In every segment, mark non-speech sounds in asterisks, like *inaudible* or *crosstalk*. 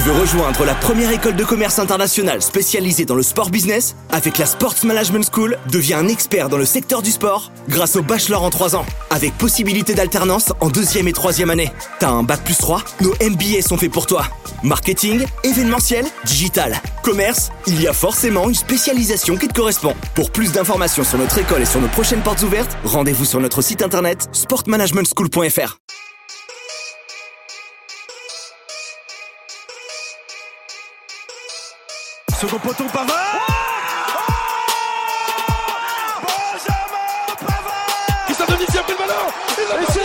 Tu veux rejoindre la première école de commerce internationale spécialisée dans le sport business? Avec la Sports Management School, deviens un expert dans le secteur du sport grâce au bachelor en 3 ans, avec possibilité d'alternance en deuxième et troisième année. T'as un bac plus 3 Nos MBA sont faits pour toi. Marketing, événementiel, digital, commerce, il y a forcément une spécialisation qui te correspond. Pour plus d'informations sur notre école et sur nos prochaines portes ouvertes, rendez-vous sur notre site internet sportmanagementschool.fr. Second poteau Pavard. Benjamin Pavard. Christophe Dominici a pris le ballon. Passé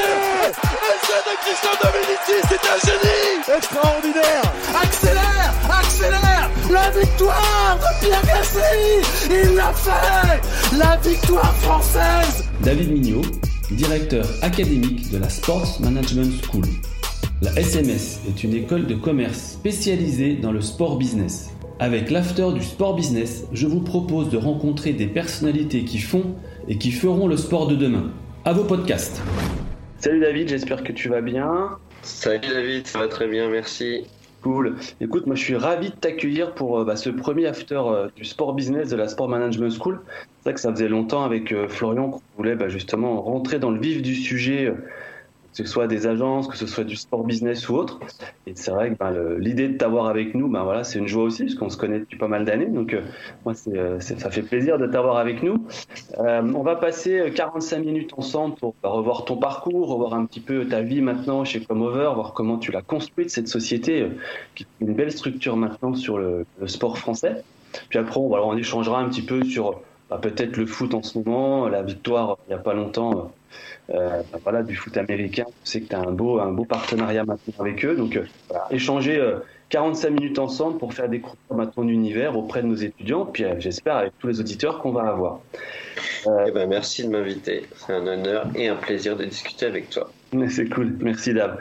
Essai de Christophe Dominici, c'était un génie. Extraordinaire. Accélère Accélère. La victoire de Pierre Gasly. Il l'a fait. La victoire française. David Mignot, directeur académique de la Sports Management School. La SMS est une école de commerce spécialisée dans le sport business. Avec l'after du sport business, je vous propose de rencontrer des personnalités qui font et qui feront le sport de demain. À vos podcasts. Salut David, j'espère que tu vas bien. Salut David, ça va très bien, merci. Cool. Écoute, moi je suis ravi de t'accueillir pour euh, bah, ce premier after euh, du sport business de la Sport Management School. C'est vrai que ça faisait longtemps avec euh, Florian qu'on voulait bah, justement rentrer dans le vif du sujet que ce soit des agences, que ce soit du sport business ou autre. Et c'est vrai que ben, l'idée de t'avoir avec nous, ben, voilà, c'est une joie aussi, puisqu'on se connaît depuis pas mal d'années. Donc, euh, moi, euh, ça fait plaisir de t'avoir avec nous. Euh, on va passer 45 minutes ensemble pour revoir ton parcours, revoir un petit peu ta vie maintenant chez Comover, voir comment tu l'as construite, cette société, qui est une belle structure maintenant sur le, sport français. Puis après, on, on échangera un petit peu sur bah, peut-être le foot en ce moment, la victoire il n'y a pas longtemps euh, bah, voilà, du foot américain. Je sais que tu as un beau, un beau partenariat maintenant avec eux. Donc, euh, échanger 45 euh, minutes ensemble pour faire découvrir ton univers auprès de nos étudiants, puis j'espère avec tous les auditeurs qu'on va avoir. Eh ben, merci de m'inviter. C'est un honneur et un plaisir de discuter avec toi. C'est cool, merci Dave.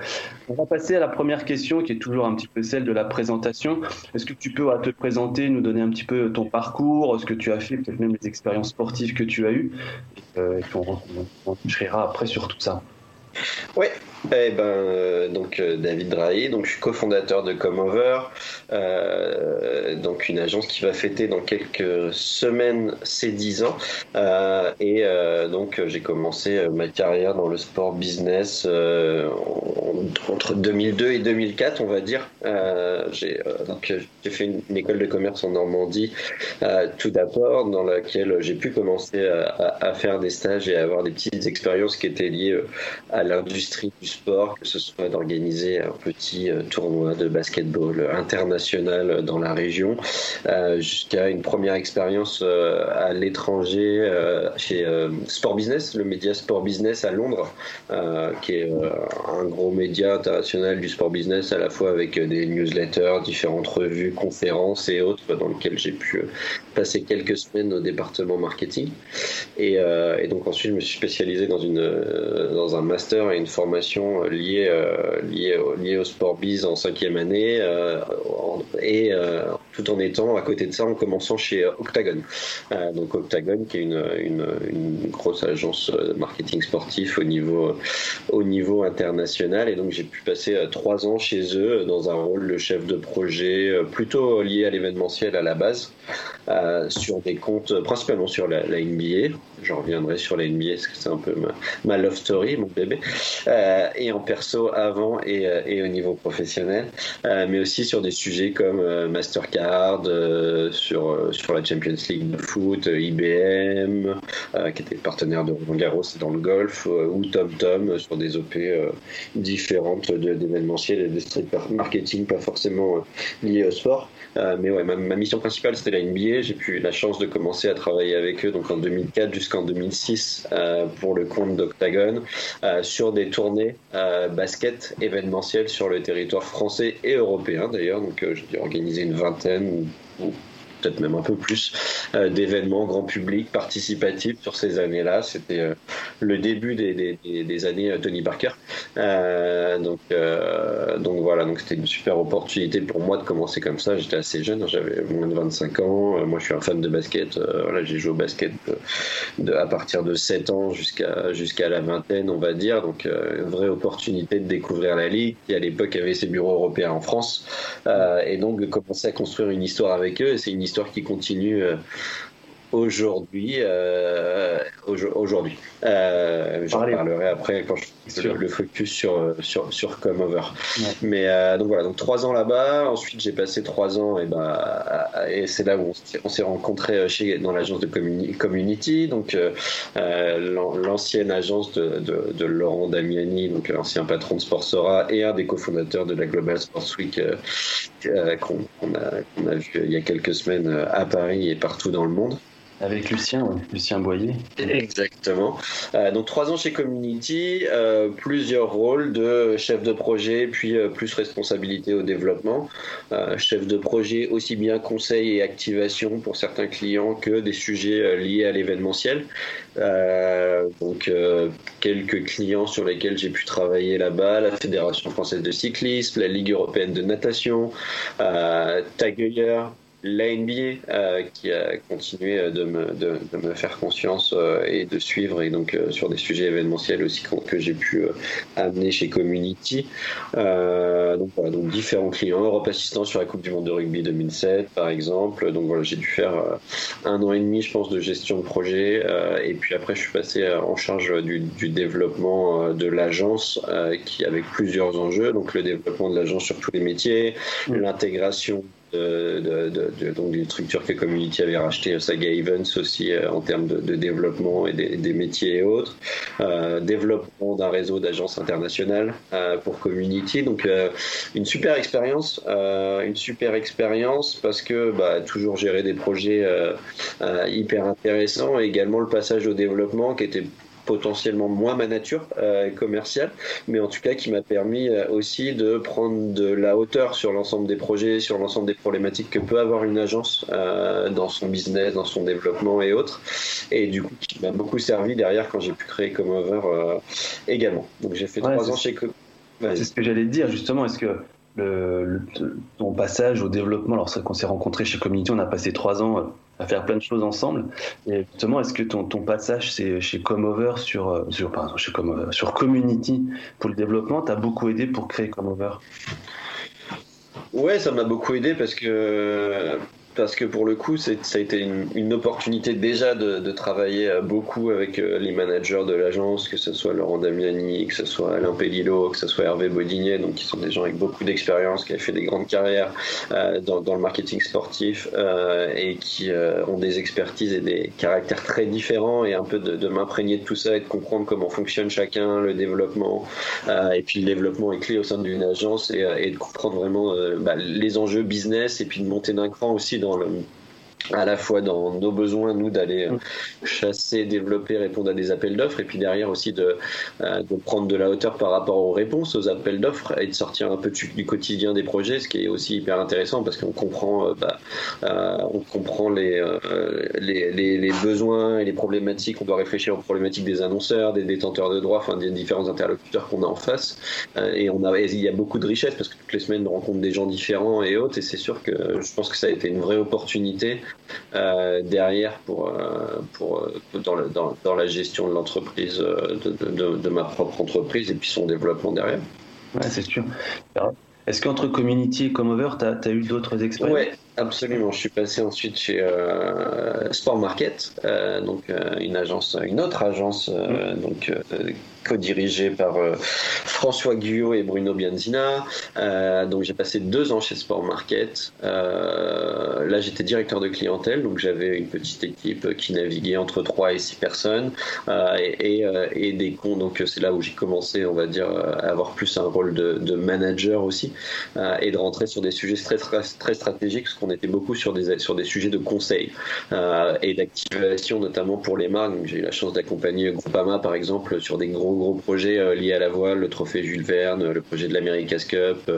On va passer à la première question qui est toujours un petit peu celle de la présentation. Est-ce que tu peux te présenter, nous donner un petit peu ton parcours, ce que tu as fait, peut-être même les expériences sportives que tu as eues, et qu'on on, après sur tout ça Oui, eh ben, euh, donc euh, David Drahi, donc je suis cofondateur de Comover, euh, donc une agence qui va fêter dans quelques semaines ses 10 ans. et donc j'ai commencé ma carrière dans le sport business entre 2002 et 2004, on va dire. j'ai fait une, école de commerce en Normandie tout d'abord, dans laquelle j'ai pu commencer à, faire des stages et à avoir des petites expériences qui étaient liées à l'industrie du sport, que ce soit d'organiser un petit euh, tournoi de basketball international dans la région, euh, jusqu'à une première expérience euh, à l'étranger chez Sport Business, le média Sport Business à Londres, qui est un gros média international du sport business, à la fois avec des newsletters, différentes revues, conférences et autres, dans lesquelles j'ai pu passer quelques semaines au département marketing. Et, donc ensuite, je me suis spécialisé dans, une, dans un master et une formation liée, euh, liée, au sport biz en cinquième année euh, et euh, tout en étant à côté de ça en commençant chez Octagon. donc Octagon qui est une, une, grosse agence marketing sportif au niveau, au niveau international. Et donc j'ai pu passer trois ans chez eux dans un rôle de chef de projet plutôt lié à l'événementiel à la base sur des comptes principalement sur la, NBA je reviendrai sur la NBA parce que c'est un peu ma, love story, mon bébé, euh, et en perso avant et, euh, et au niveau professionnel, euh, mais aussi sur des sujets comme Mastercard, sur, sur la Champions League de foot, IBM, qui était partenaire de Roland Garros dans le golf, ou TomTom sur des OP différentes d'événementiel et de street marketing, pas forcément liés au sport. mais ouais, ma, ma mission principale c'était la NBA. J'ai eu la chance de commencer à travailler avec eux donc en 2004 jusqu'à en 2006 euh, pour le compte d'Octagon euh, sur des tournées euh, basket événementielles sur le territoire français et européen d'ailleurs. Donc j'ai organisé une vingtaine ou peut-être même un peu plus d'événements grand public participatifs sur ces années-là. C'était le début des, des, années Tony Parker. donc, donc voilà, donc c'était une super opportunité pour moi de commencer comme ça. J'étais assez jeune, hein, j'avais moins de 25 ans. moi, je suis un fan de basket. voilà, j'ai joué au basket à partir de 7 ans jusqu'à jusqu'à la vingtaine, on va dire. Donc, une vraie opportunité de découvrir la ligue, qui à l'époque avait ses bureaux européens en France, euh, et donc de commencer à construire une histoire avec eux. C'est une histoire qui continue euh, aujourd'hui. Euh, aujourd'hui. Euh, J'en parlerai après quand je le, le, focus sur sur sur Comeover. Mais euh, donc voilà, donc trois ans là-bas. Ensuite, j'ai passé trois ans et bah et c'est là où on s'est rencontrés chez dans l'agence de Community, donc euh, l'ancienne agence de, de, de, Laurent Damiani, donc l'ancien patron de Sportsora et un des cofondateurs de la Global Sports Week qu'on a, a vu il y a quelques semaines à Paris et partout dans le monde. Avec Lucien, Lucien Boyer. Exactement. Euh, donc trois ans chez Community, euh, plusieurs rôles de chef de projet, puis euh, plus responsabilité au développement. chef de projet aussi bien conseil et activation pour certains clients que des sujets liés à l'événementiel. donc quelques clients sur lesquels j'ai pu travailler là-bas, la Fédération française de cyclisme, la Ligue européenne de natation, Tagueilleur, la NBA euh, qui a continué de me, de, me faire confiance euh, et de suivre et donc euh, sur des sujets événementiels aussi que, j'ai pu amener chez Community. donc voilà, donc différents clients, Europe Assistant sur la Coupe du Monde de rugby 2007 par exemple. Donc voilà, j'ai dû faire un an et demi je pense de gestion de projet et puis après je suis passé en charge du, du développement de l'agence qui avec plusieurs enjeux, donc le développement de l'agence sur tous les métiers, mmh. l'intégration donc d'une structure que Community avait racheté, Saga Events aussi euh, en termes de, développement et des, métiers et autres, euh, développement d'un réseau d'agences internationales euh, pour Community, donc une super expérience, une super expérience parce que bah, toujours gérer des projets hyper intéressants et également le passage au développement qui était potentiellement moins ma nature euh, commerciale, mais en tout cas qui m'a permis euh, aussi de prendre de la hauteur sur l'ensemble des projets, sur l'ensemble des problématiques que peut avoir une agence euh, dans son business, dans son développement et autres, et du coup qui m'a beaucoup servi derrière quand j'ai pu créer Comeover également. Donc j'ai fait trois ans chez C'est ce que j'allais te dire justement, est-ce que le, ton passage au développement, alors qu'on s'est rencontré chez Community, on a passé trois ans à faire plein de choses ensemble. Et justement, est-ce que ton, ton passage c'est chez Comeover sur, euh, sur, pardon, chez sur Community pour le développement t'a beaucoup aidé pour créer Comeover Ouais, ça m'a beaucoup aidé parce que parce que pour le coup, ça a été une, opportunité déjà de, travailler euh, beaucoup avec euh, les managers de l'agence, que ce soit Laurent Damiani, que ce soit Alain Pellilo, que ce soit Hervé Bodinier, donc qui sont des gens avec beaucoup d'expérience, qui ont fait des grandes carrières euh, dans, le marketing sportif et qui ont des expertises et des caractères très différents et un peu de, m'imprégner de tout ça et de comprendre comment fonctionne chacun, le développement et puis le développement est clé au sein d'une agence et, et de comprendre vraiment bah, les enjeux business et puis de monter d'un cran aussi dans le à la fois dans nos besoins, nous, d'aller euh, chasser, développer, répondre à des appels d'offres, et puis derrière aussi de, euh, de, prendre de la hauteur par rapport aux réponses, aux appels d'offres, et de sortir un peu du, quotidien des projets, ce qui est aussi hyper intéressant parce qu'on comprend, euh, bah, on comprend les, les, les, besoins et les problématiques, on doit réfléchir aux problématiques des annonceurs, des détenteurs de droits, enfin des différents interlocuteurs qu'on a en face, et on a, il y a beaucoup de richesse parce que toutes les semaines on rencontre des gens différents et autres, et c'est sûr que je pense que ça a été une vraie opportunité euh, derrière pour, euh, pour, euh, dans, le, dans, dans, la gestion de l'entreprise, de, de, de, ma propre entreprise et puis son développement derrière. Ouais, c'est sûr. Est-ce qu'entre Community et Comeover, tu as, as, eu d'autres expériences? Absolument. Je suis passé ensuite chez euh, Sport Market, euh, donc euh, une agence, une autre agence, mm. donc co-dirigé par François Guyot et Bruno Bianzina. Donc j'ai passé deux ans chez Sport Market. Là j'étais directeur de clientèle, donc j'avais une petite équipe qui naviguait entre 3 et 6 personnes et, et, et, des comptes. Donc c'est là où j'ai commencé, on va dire, à avoir plus un rôle de, de manager aussi et de rentrer sur des sujets très, très, très stratégiques, on était beaucoup sur des, sur des sujets de conseil et d'activation, notamment pour les marques. J'ai eu la chance d'accompagner Groupama, par exemple, sur des gros, gros projets liés à la voile, le trophée Jules Verne, le projet de l'America's Cup,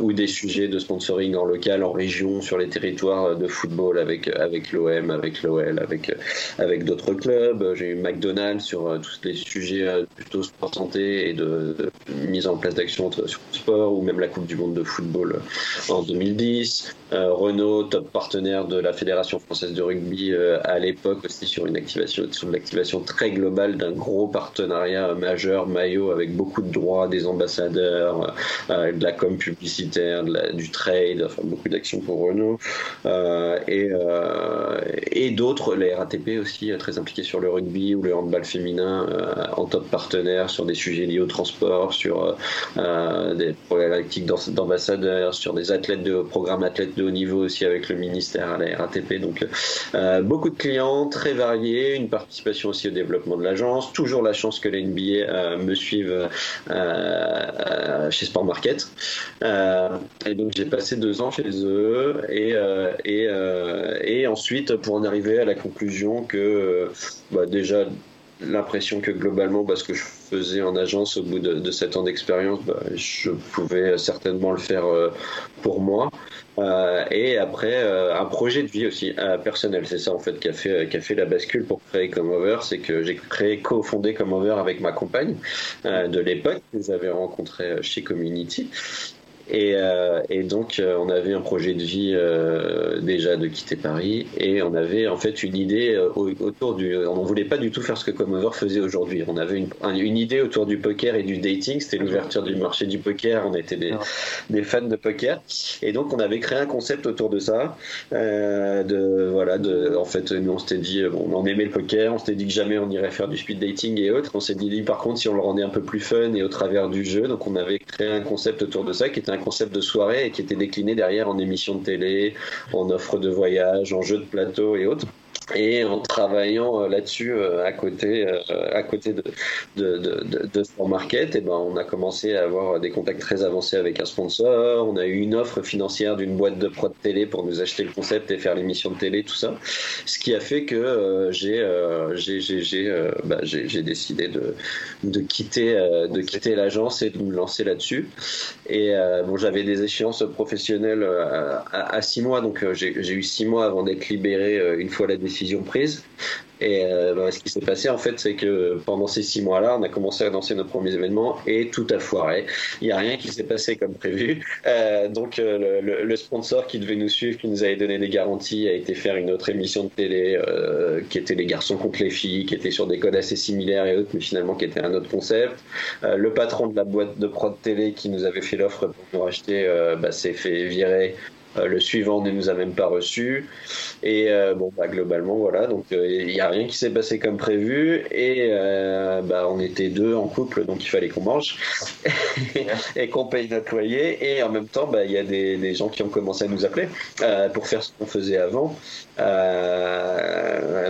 ou des sujets de sponsoring en local, en région, sur les territoires de football avec, avec l'OM, avec l'OL, avec, avec d'autres clubs. J'ai eu McDonald's sur tous les sujets plutôt sport santé et de, mise en place d'actions sur le sport, ou même la Coupe du Monde de football en 2010. Euh, Renault, top partenaire de la Fédération française de rugby euh, à l'époque aussi sur une activation, sur l'activation très globale d'un gros partenariat majeur maillot avec beaucoup de droits des ambassadeurs, euh, de la com publicitaire, du trade, enfin beaucoup d'actions pour Renault. Et, et d'autres, les RATP aussi très impliqués sur le rugby ou le handball féminin en top partenaire sur des sujets liés au transport, sur des problématiques d'ambassadeurs, sur des athlètes de programmes athlètes de haut niveau aussi avec le ministère à la RATP. Donc euh, beaucoup de clients très variés, une participation aussi au développement de l'agence, toujours la chance que les NBA euh, me suivent euh, chez Sport Market. et donc j'ai passé deux ans chez eux et, ensuite pour en arriver à la conclusion que bah, déjà l'impression que globalement, parce que je faisais en agence au bout de, de 7 ans d'expérience, bah, je pouvais certainement le faire pour moi. Euh, et après, euh, un projet de vie aussi euh, personnel. C'est ça en fait qui a fait, qui a fait la bascule pour créer Comeover. C'est que j'ai créé, co-fondé Comeover avec ma compagne de l'époque que j'avais rencontrée chez Community. Et, euh, et, donc, euh, on avait un projet de vie euh, déjà de quitter Paris, et on avait en fait une idée autour du. On ne voulait pas du tout faire ce que Comover faisait aujourd'hui. On avait une, une, idée autour du poker et du dating. C'était l'ouverture du marché du poker. On était des, des, fans de poker, et donc on avait créé un concept autour de ça. de voilà, de en fait, nous on s'était dit, bon, on aimait le poker. On s'était dit que jamais on irait faire du speed dating et autres. On s'est dit par contre si on le rendait un peu plus fun et au travers du jeu. Donc on avait créé un concept autour de ça qui était un concept de soirée et qui était décliné derrière en émission de télé, en offre de voyage, en jeu de plateau et autres et en travaillant euh, là-dessus euh, à côté euh, à côté de de, Sport Market et ben on a commencé à avoir des contacts très avancés avec un sponsor. On a eu une offre financière d'une boîte de prod télé pour nous acheter le concept et faire l'émission de télé tout ça. Ce qui a fait que j'ai j'ai j'ai bah, j'ai décidé de de quitter de quitter l'agence et de me lancer là-dessus. Et bon j'avais des échéances professionnelles à, à, six mois donc j'ai eu six mois avant d'être libéré une fois la décision décision prise. Et euh, bah, ce qui s'est passé en fait, c'est que pendant ces six mois-là, on a commencé à lancer nos premiers événements et tout a foiré. Il n'y a rien qui s'est passé comme prévu. Euh, donc euh, le, sponsor qui devait nous suivre, qui nous avait donné des garanties, a été faire une autre émission de télé qui était les garçons contre les filles, qui était sur des codes assez similaires et autres, mais finalement qui était un autre concept. Le patron de la boîte de prod télé qui nous avait fait l'offre pour nous racheter bah, s'est fait virer le suivant ne nous a même pas reçu. Et euh, bon, bah, globalement, voilà. Donc, il euh, n'y a rien qui s'est passé comme prévu. Et bah, on était deux en couple, donc il fallait qu'on mange *laughs* et qu'on paye notre loyer. Et en même temps, bah, il y a des, des, gens qui ont commencé à nous appeler pour faire ce qu'on faisait avant.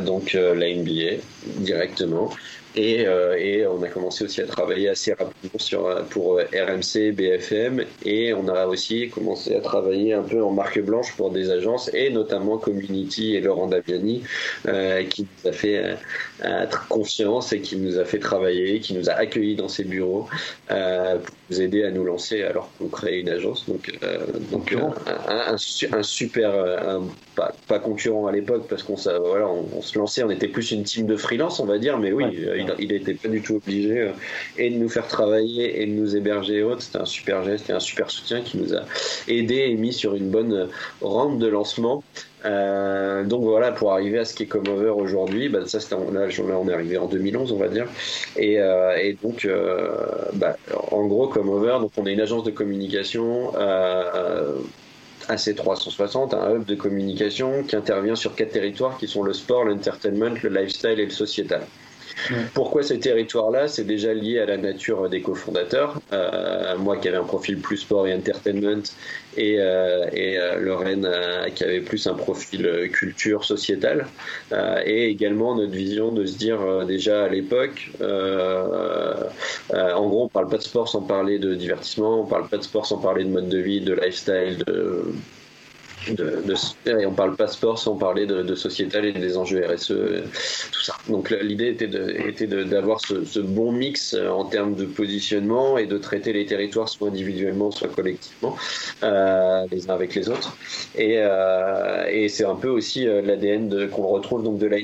donc, la NBA directement. Euh, et, on a commencé aussi à travailler assez rapidement sur, euh, pour euh, RMC, BFM, et on a aussi commencé à travailler un peu en marque blanche pour des agences, et notamment Community et Laurent Daviani, qui nous a fait être confiance et qui nous a fait travailler, qui nous a accueillis dans ses bureaux pour nous aider à nous lancer alors qu'on crée une agence. Donc, donc un, un, super, pas, pas, concurrent à l'époque parce qu'on voilà, on, se lançait, on était plus une team de freelance, on va dire, mais oui, il n'était pas du tout obligé euh, et de nous faire travailler et de nous héberger et autres. C'était un super geste et un super soutien qui nous a aidé et mis sur une bonne rampe de lancement. Euh, donc voilà, pour arriver à ce qui est Comeover aujourd'hui, bah, ça là, on est arrivé en 2011, on va dire. Et, euh, donc, euh, bah, en gros, Comeover, donc on est une agence de communication. Euh, AC360, un hub de communication qui intervient sur quatre territoires qui sont le sport, l'entertainment, le lifestyle et le sociétal. Pourquoi ces territoires-là C'est déjà lié à la nature des cofondateurs. Euh, moi qui avais un profil plus sport et entertainment et, euh, euh, Lorraine qui avait plus un profil culture sociétale et également notre vision de se dire déjà à l'époque en gros on parle pas de sport sans parler de divertissement on parle pas de sport sans parler de mode de vie de lifestyle de de, de, et on parle pas sport sans parler de, sociétal et des enjeux RSE, tout ça. Donc l'idée était d'avoir ce, bon mix en termes de positionnement et de traiter les territoires soit individuellement, soit collectivement, euh, les uns avec les autres. Et, euh, c'est un peu aussi l'ADN qu'on retrouve donc de la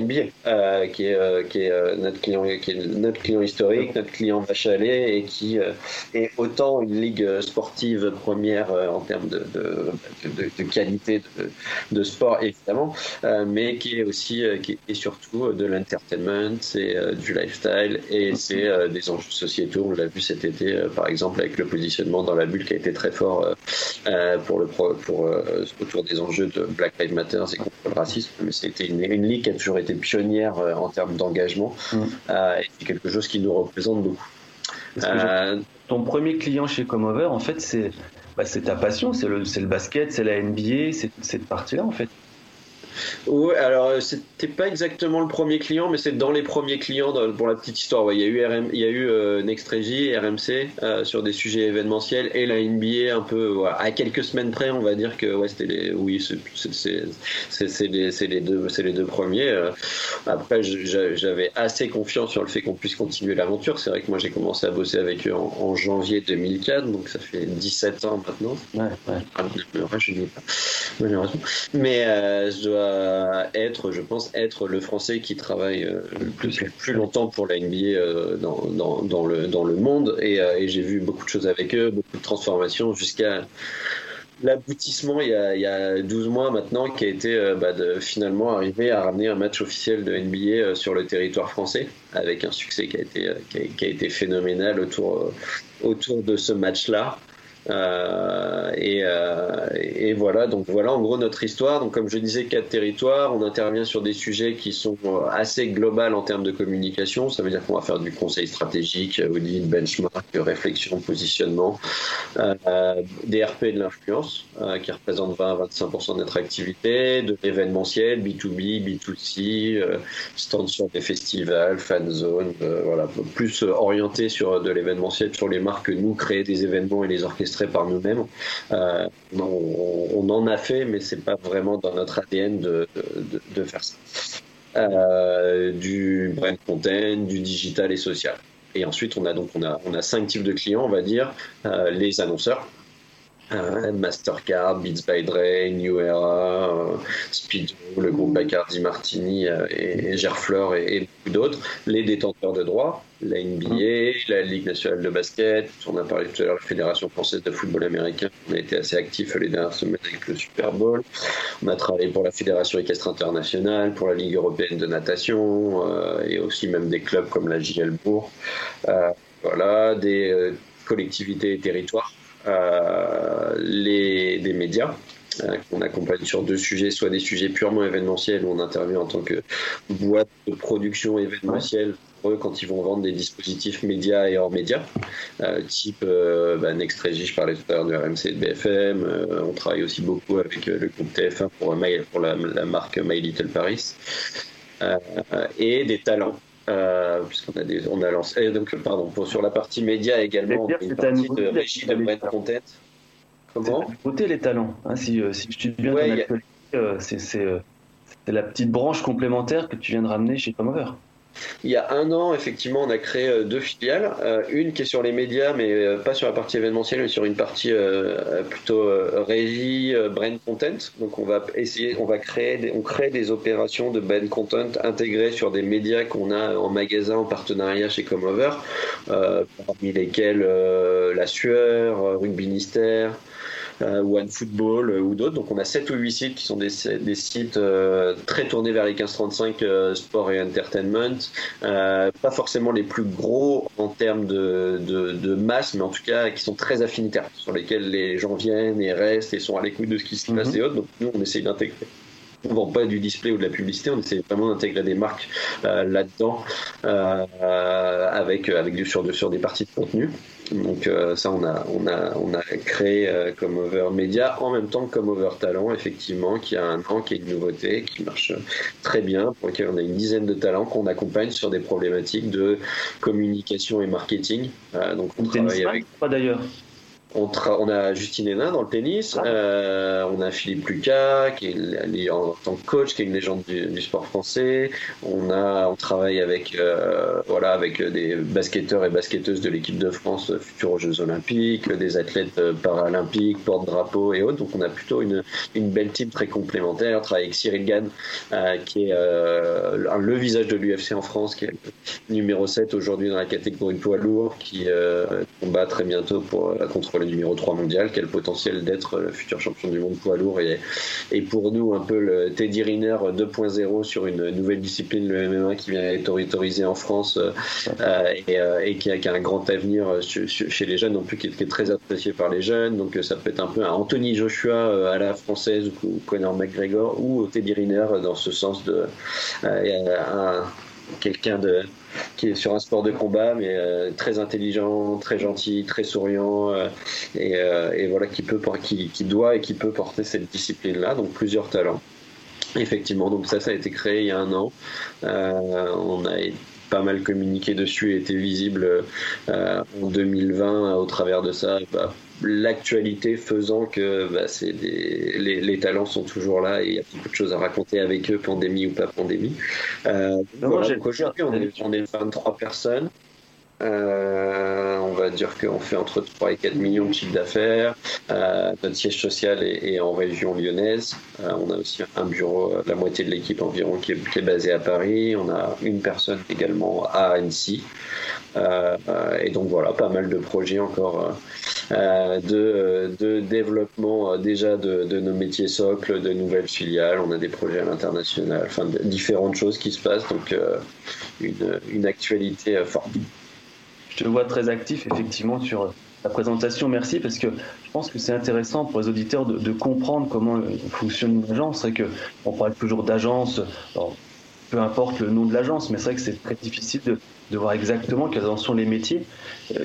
qui est, notre client, historique, notre client lait et qui est autant une ligue sportive première en termes de, qualité de, sport, évidemment, euh, mais qui est aussi euh, qui est surtout de l'entertainment, c'est euh, du lifestyle et c'est des enjeux sociétaux. On l'a vu cet été, par exemple, avec le positionnement dans la bulle qui a été très fort pour le pour, autour des enjeux de Black Lives Matter et contre le racisme. Mais c'était une, une, ligue qui a toujours été pionnière en termes d'engagement mm. et c'est quelque chose qui nous représente beaucoup. ton premier client chez Comover, en fait, c'est bah, c'est ta passion, c'est le, le basket, c'est la NBA, c'est cette partie-là en fait. Oui, alors euh, c'était pas exactement le premier client, mais c'est dans les premiers clients pour la petite histoire. il y a eu RM, il y a eu euh, Nextregy, RMC euh, sur des sujets événementiels et la NBA un peu à quelques semaines près, on va dire que ouais, c'était les, oui, c'est les, les deux, c'est les deux premiers. Après, j'avais assez confiance sur le fait qu'on puisse continuer l'aventure. C'est vrai que moi j'ai commencé à bosser avec eux en, janvier 2004, donc ça fait 17 ans maintenant. Ouais, ouais. Ah, je dis pas, malheureusement. Mais je dois être, je pense, être le Français qui travaille euh, le plus, plus longtemps pour la NBA euh, dans, dans, dans, le, dans le monde. Et, euh, et j'ai vu beaucoup de choses avec eux, beaucoup de transformations jusqu'à l'aboutissement il, il, y a 12 mois maintenant qui a été bah, de finalement arriver à ramener un match officiel de NBA sur le territoire français avec un succès qui a été, qui a, qui a été phénoménal autour, autour de ce match-là. Euh, et, euh, et, voilà, donc voilà en gros notre histoire. Donc comme je disais, quatre territoires. On intervient sur des sujets qui sont assez global en termes de communication. Ça veut dire qu'on va faire du conseil stratégique, audit, benchmark, réflexion, positionnement, euh, des RP de l'influence euh, qui représentent 20 à 25% de notre activité, de l'événementiel, B2B, B2C, euh, stand sur des festivals, fan zone, voilà, plus orienté sur de l'événementiel, sur les marques que nous créer des événements et les par nous-mêmes. Euh, on, en a fait, mais c'est pas vraiment dans notre ADN de, faire ça. Euh, du brand content, du digital et social. Et ensuite, on a donc on a, on a cinq types de clients, on va dire. Euh, les annonceurs, Mastercard, Beats by Dre, New Era, Speedo, le groupe Bacardi Martini et Gerfleur et, et beaucoup d'autres. Les détenteurs de droits, la NBA, la Ligue nationale de basket, on a parlé tout à l'heure de la Fédération française de football américain, on a été assez actif les dernières semaines avec le Super Bowl, on a travaillé pour la Fédération équestre internationale, pour la Ligue européenne de natation, euh, et aussi même des clubs comme la JL Bourg, euh, voilà, des euh, collectivités et territoires, les, des médias, qu'on accompagne sur deux sujets, soit des sujets purement événementiels où on intervient en tant que boîte de production événementielle quand ils vont vendre des dispositifs médias et hors médias, euh, type euh, bah, je parlais tout à l'heure du RMC et de BFM. Euh, on travaille aussi beaucoup avec euh, le groupe TF1 pour, pour la, marque My Little Paris. et des talents. Puisqu'on a des, on a lancé donc pardon pour, sur la partie média également on une partie de régie de brand content. Comment côté les talents hein, si, si je suis bien ouais, c'est la petite branche complémentaire que tu viens de ramener chez Comover il y a un an, effectivement, on a créé euh, deux filiales. Euh, une qui est sur les médias, mais euh, pas sur la partie événementielle, mais sur une partie plutôt régie, brand content. Donc, on va essayer, on va créer, des, opérations de brand content intégrées sur des médias qu'on a en magasin en partenariat chez Comover, parmi lesquels La Sueur, Rugby Ministère. Euh, One Football euh, ou d'autres. Donc on a 7 ou 8 sites qui sont des, des sites euh, très tournés vers les 1535 sport et entertainment. pas forcément les plus gros en termes de, de, de, masse, mais en tout cas qui sont très affinitaires, sur lesquels les gens viennent et restent et sont à l'écoute de ce qui se passe mhm. et autres. Donc nous on essaye d'intégrer on vend pas du display ou de la publicité, on essaie vraiment d'intégrer des marques là-dedans euh, avec avec du sur, sur des parties de contenu. Donc euh, ça, on a, on a, on a créé euh, comme Over Media en même temps que comme Over Talent, effectivement, qui a un an, qui est une nouveauté, qui marche très bien, pour lequel on a une dizaine de talents qu'on accompagne sur des problématiques de communication et marketing. Euh, donc on travaille avec. Pas d'ailleurs. On, on, a Justine Hénin dans le tennis, ah. on a Philippe Lucas qui est en tant que coach, qui est une légende du, sport français. On a, on travaille avec, voilà, avec des basketteurs et basketteuses de l'équipe de France futurs aux Jeux Olympiques, des athlètes paralympiques, porte-drapeau et autres. Donc on a plutôt une, une belle team très complémentaire. On travaille avec Cyril Gann, qui est le visage de l'UFC en France, qui est numéro 7 aujourd'hui dans la catégorie poids lourd, qui euh, combat très bientôt pour, euh, contre le numéro 3 mondial, qui a le potentiel d'être le futur champion du monde poids lourd, et, et pour nous un peu le Teddy Riner 2.0 sur une nouvelle discipline, le MMA, qui vient être autorisé en France euh, et, qui, a, un grand avenir chez les jeunes, non plus qui est, très apprécié par les jeunes. Donc ça peut être un peu un Anthony Joshua à la française ou Conor McGregor ou Teddy Riner dans ce sens de quelqu'un de sur un sport de combat, mais euh, très intelligent, très gentil, très souriant, euh, euh, et, voilà qui peut, qui, qui, doit et qui peut porter cette discipline-là. Donc plusieurs talents. Effectivement, donc ça, ça a été créé il y a un an. on a pas mal communiqué dessus et été visible en 2020 au travers de ça. Bah, l'actualité faisant que bah, les, talents sont toujours là et il y a beaucoup de choses à raconter avec eux, pandémie ou pas pandémie. Euh, aujourd'hui, on est, on est 23 personnes. Euh, on va dire qu'on fait entre 3 et 4 millions de chiffres d'affaires. Euh, notre siège social est, en région lyonnaise. Euh, on a aussi un bureau, la moitié de l'équipe environ, qui est, qui est basée à Paris. On a une personne également à Annecy. et donc voilà, pas mal de projets encore de, de, développement déjà de, nos métiers socles, de nouvelles filiales. On a des projets à l'international, différentes choses qui se passent. Donc une, actualité forte je te vois très actif effectivement sur la présentation. Merci parce que je pense que c'est intéressant pour les auditeurs de, comprendre comment fonctionne une agence. C'est que on parle toujours d'agence. Peu importe le nom de l'agence, mais c'est vrai que c'est très difficile de, voir exactement quels en sont les métiers. Euh,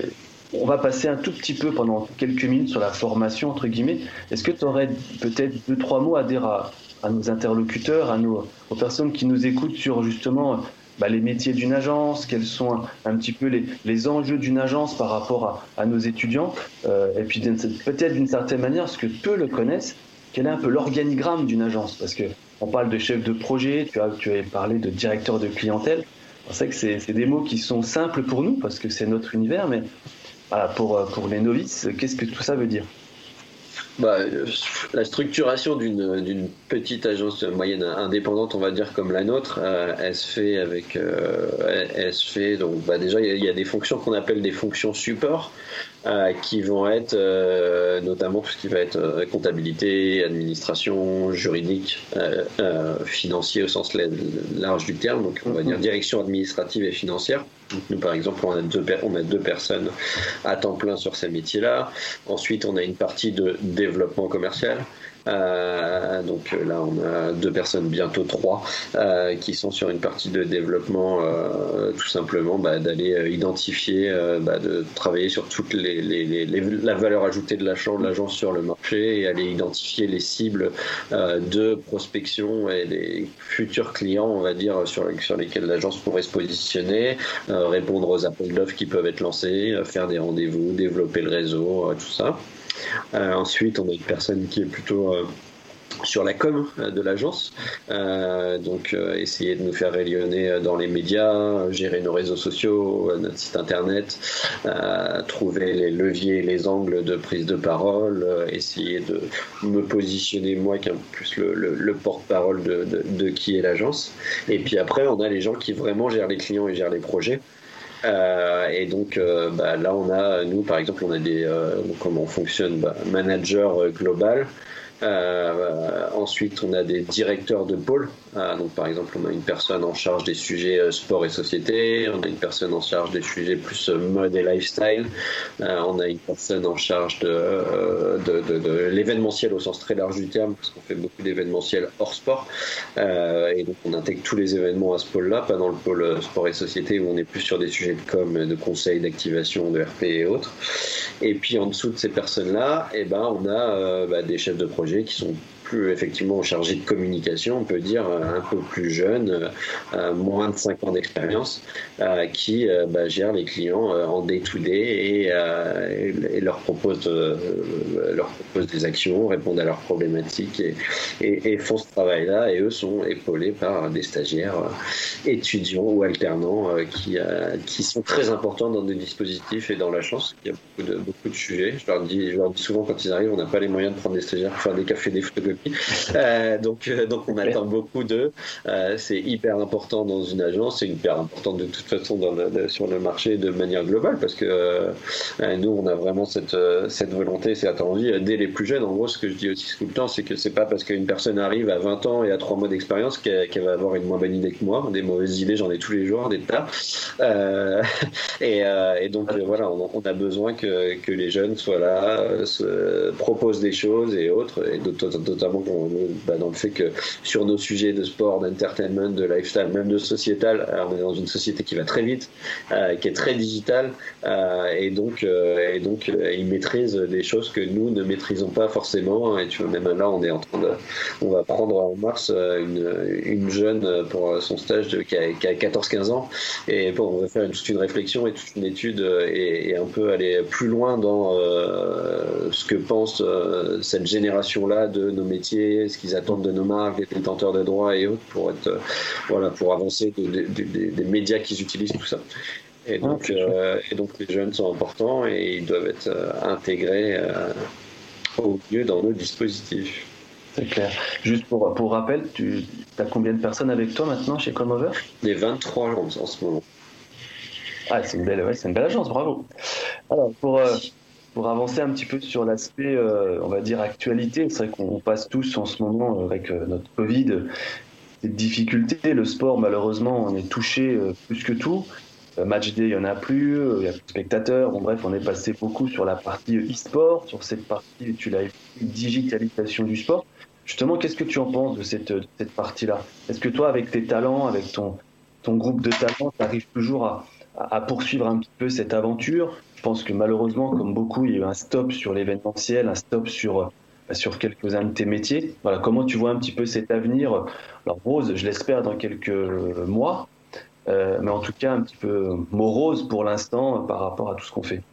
on va passer un tout petit peu pendant quelques minutes sur la formation, entre guillemets. Est-ce que tu aurais peut-être deux, trois mots à dire à, nos interlocuteurs, à nos, aux personnes qui nous écoutent sur justement bah, les métiers d'une agence, quels sont un, petit peu les, les enjeux d'une agence par rapport à, à nos étudiants, euh, et puis peut-être d'une certaine manière, ce que peu le connaissent, quel est un peu l'organigramme d'une agence, parce que on parle de chef de projet, tu as, tu as parlé de directeur de clientèle. C'est que c'est des mots qui sont simples pour nous parce que c'est notre univers, mais voilà, pour, pour les novices, qu'est-ce que tout ça veut dire bah, la structuration d'une petite agence moyenne indépendante, on va dire comme la nôtre, euh, elle se fait avec, euh, elle, se fait donc bah déjà il y, y, a des fonctions qu'on appelle des fonctions support. Euh, qui vont être euh, notamment tout ce qui va être euh, comptabilité, administration, juridique, financier au sens large du terme, donc on va dire mhm. direction administrative et financière. Nous, par exemple, on a, deux, deux personnes à temps plein sur ces métiers-là. Ensuite, on a une partie de développement commercial. Euh, donc euh, là, on a deux personnes, bientôt trois, euh, qui sont sur une partie de développement, tout simplement bah, d'aller identifier, bah, de travailler sur toute les, les, la valeur ajoutée de l'agence sur le marché et aller identifier les cibles de prospection et les futurs clients, on va dire, sur, sur lesquels l'agence pourrait se positionner, répondre aux appels d'offres qui peuvent être lancés, faire des rendez-vous, développer le réseau, tout ça. Euh, ensuite, on a une personne qui est plutôt euh, sur la com euh, de l'agence. donc, essayer de nous faire rayonner dans les médias, gérer nos réseaux sociaux, notre site internet, trouver les leviers, les angles de prise de parole, essayer de me positionner moi qui est plus le, porte-parole de, de, qui est l'agence. Et puis après, on a les gens qui vraiment gèrent les clients et gèrent les projets. Euh, et donc euh, bah, là, on a, nous par exemple, on a des, euh, comment on fonctionne, bah, manager global. Ensuite, on a des directeurs de pôle. Ah, donc, par exemple, on a une personne en charge des sujets euh, sport et société, on a une personne en charge des sujets plus euh, mode et lifestyle, euh, on a une personne en charge de, l'événementiel au sens très large du terme, parce qu'on fait beaucoup d'événementiel hors sport. et donc, on intègre tous les événements à ce pôle-là, pas dans le pôle sport et société où on est plus sur des sujets de com, de conseils, d'activation, de RP et autres. Et puis, en dessous de ces personnes-là, eh ben, on a bah, des chefs de projet qui sont effectivement chargé de communication, on peut dire un peu plus jeune, moins de 5 ans d'expérience, qui bah, gèrent les clients en day-to-day et, et, leur, propose, leur propose des actions, répondent à leurs problématiques et, et, font ce travail-là. Et eux sont épaulés par des stagiaires étudiants ou alternants qui, qui sont très importants dans des dispositifs et dans la chance. Il y a beaucoup de, beaucoup de sujets. Je leur, dis, je leur dis souvent quand ils arrivent, on n'a pas les moyens de prendre des stagiaires pour faire des cafés, des photocopies. *laughs* Euh, donc, euh, donc on attend beaucoup d'eux. Euh, c'est hyper important dans une agence, c'est hyper important de toute façon dans sur le marché de manière globale parce que nous, on a vraiment cette, cette volonté, cette envie dès les plus jeunes. En gros, ce que je dis aussi tout le temps, c'est que c'est pas parce qu'une personne arrive à 20 ans et à 3 mois d'expérience qu'elle va avoir une moins bonne idée que moi. Des mauvaises idées, j'en ai tous les jours, des tas. *laughs* et, et, donc, voilà, on, on, a besoin que, que les jeunes soient là, se proposent des choses et autres, et notamment bah, dans le fait que sur nos sujets de sport, d'entertainment, de lifestyle, même de sociétal, on est dans une société qui va très vite, euh, qui est très digitale, euh, et donc, euh, ils maîtrisent des choses que nous ne maîtrisons pas forcément. Et tu vois, même là, on est en train de, on va prendre en mars une, une jeune pour son stage qui a, a 14-15 ans, et bon, on va faire toute une réflexion et toute une étude et, un peu aller plus loin dans euh, ce que pense euh, cette génération-là de nos ce qu'ils attendent de nos marques, des détenteurs de droits et autres pour être, euh, voilà, pour avancer des médias qu'ils utilisent, tout ça. Et ah, donc, et donc les jeunes sont importants et ils doivent être intégrés au mieux dans nos dispositifs. C'est clair. Juste pour, pour rappel, tu as combien de personnes avec toi maintenant chez Comover Les 23 en, en ce moment. Ah, c'est une, belle, ouais, une belle agence, bravo. Alors, pour, pour avancer un petit peu sur l'aspect, euh, on va dire, actualité, c'est vrai qu'on passe tous en ce moment avec euh, notre Covid des difficultés. Le sport, malheureusement, on est touché euh, plus que tout. Match day, il n'y en a plus, il y a plus de spectateurs. Bon, bref, on est passé beaucoup sur la partie e-sport, sur cette partie, tu l'as digitalisation du sport. Justement, qu'est-ce que tu en penses de cette, cette partie-là? Est-ce que toi, avec tes talents, avec ton, ton groupe de talents, tu arrives toujours à, à poursuivre un petit peu cette aventure? Je pense que malheureusement, comme beaucoup, il y a eu un stop sur l'événementiel, un stop sur, euh, sur quelques-uns de tes métiers. Voilà, comment tu vois un petit peu cet avenir? Alors Rose, je l'espère dans quelques mois, euh, mais en tout cas un petit peu morose pour l'instant par rapport à tout ce qu'on fait.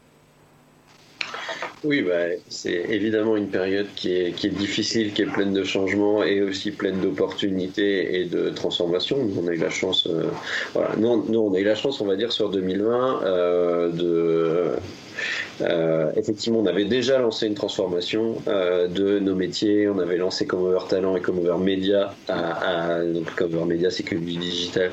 Oui, bah, c'est évidemment une période qui est, qui est difficile, qui est pleine de changements et aussi pleine d'opportunités et de transformations. Nous, on a eu la chance, euh, voilà, nous, nous, on a eu la chance, on va dire, sur 2020 euh, de. Euh, effectivement, on avait déjà lancé une transformation de nos métiers. On avait lancé Comover Talent et Comover Média. À, à, donc Comover Média, c'est que du digital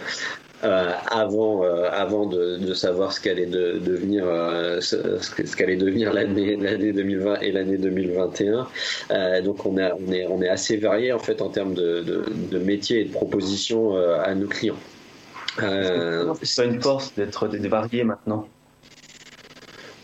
euh, avant, euh, avant de, de, savoir ce qu'allait de, devenir, euh, ce, ce qu'allait devenir l'année, *laughs* l'année 2020 et l'année 2021. donc on, a, on, est, on est assez varié en fait en termes de, de, de métiers et de propositions à nos clients. c'est pas une force d'être varié maintenant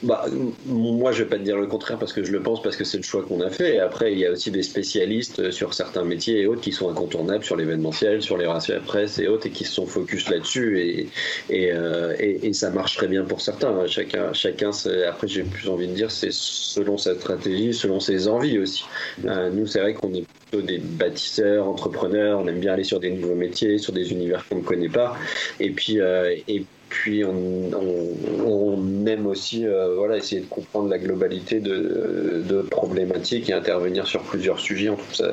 bah, moi, je vais pas te dire le contraire parce que je le pense parce que c'est le choix qu'on a fait. Après, il y a aussi des spécialistes sur certains métiers et autres qui sont incontournables sur l'événementiel, sur les relations de presse et autres et qui se sont focus là-dessus et et, euh, et, ça marche très bien pour certains. Chacun, chacun. Après, j'ai plus envie de dire, c'est selon sa stratégie, selon ses envies aussi. Euh, nous, c'est vrai qu'on est des bâtisseurs, entrepreneurs. On aime bien aller sur des nouveaux métiers, sur des univers qu'on ne connaît pas. Et puis, euh, et puis on, aime aussi euh, voilà, essayer de comprendre la globalité de, problématiques et intervenir sur plusieurs sujets. On trouve ça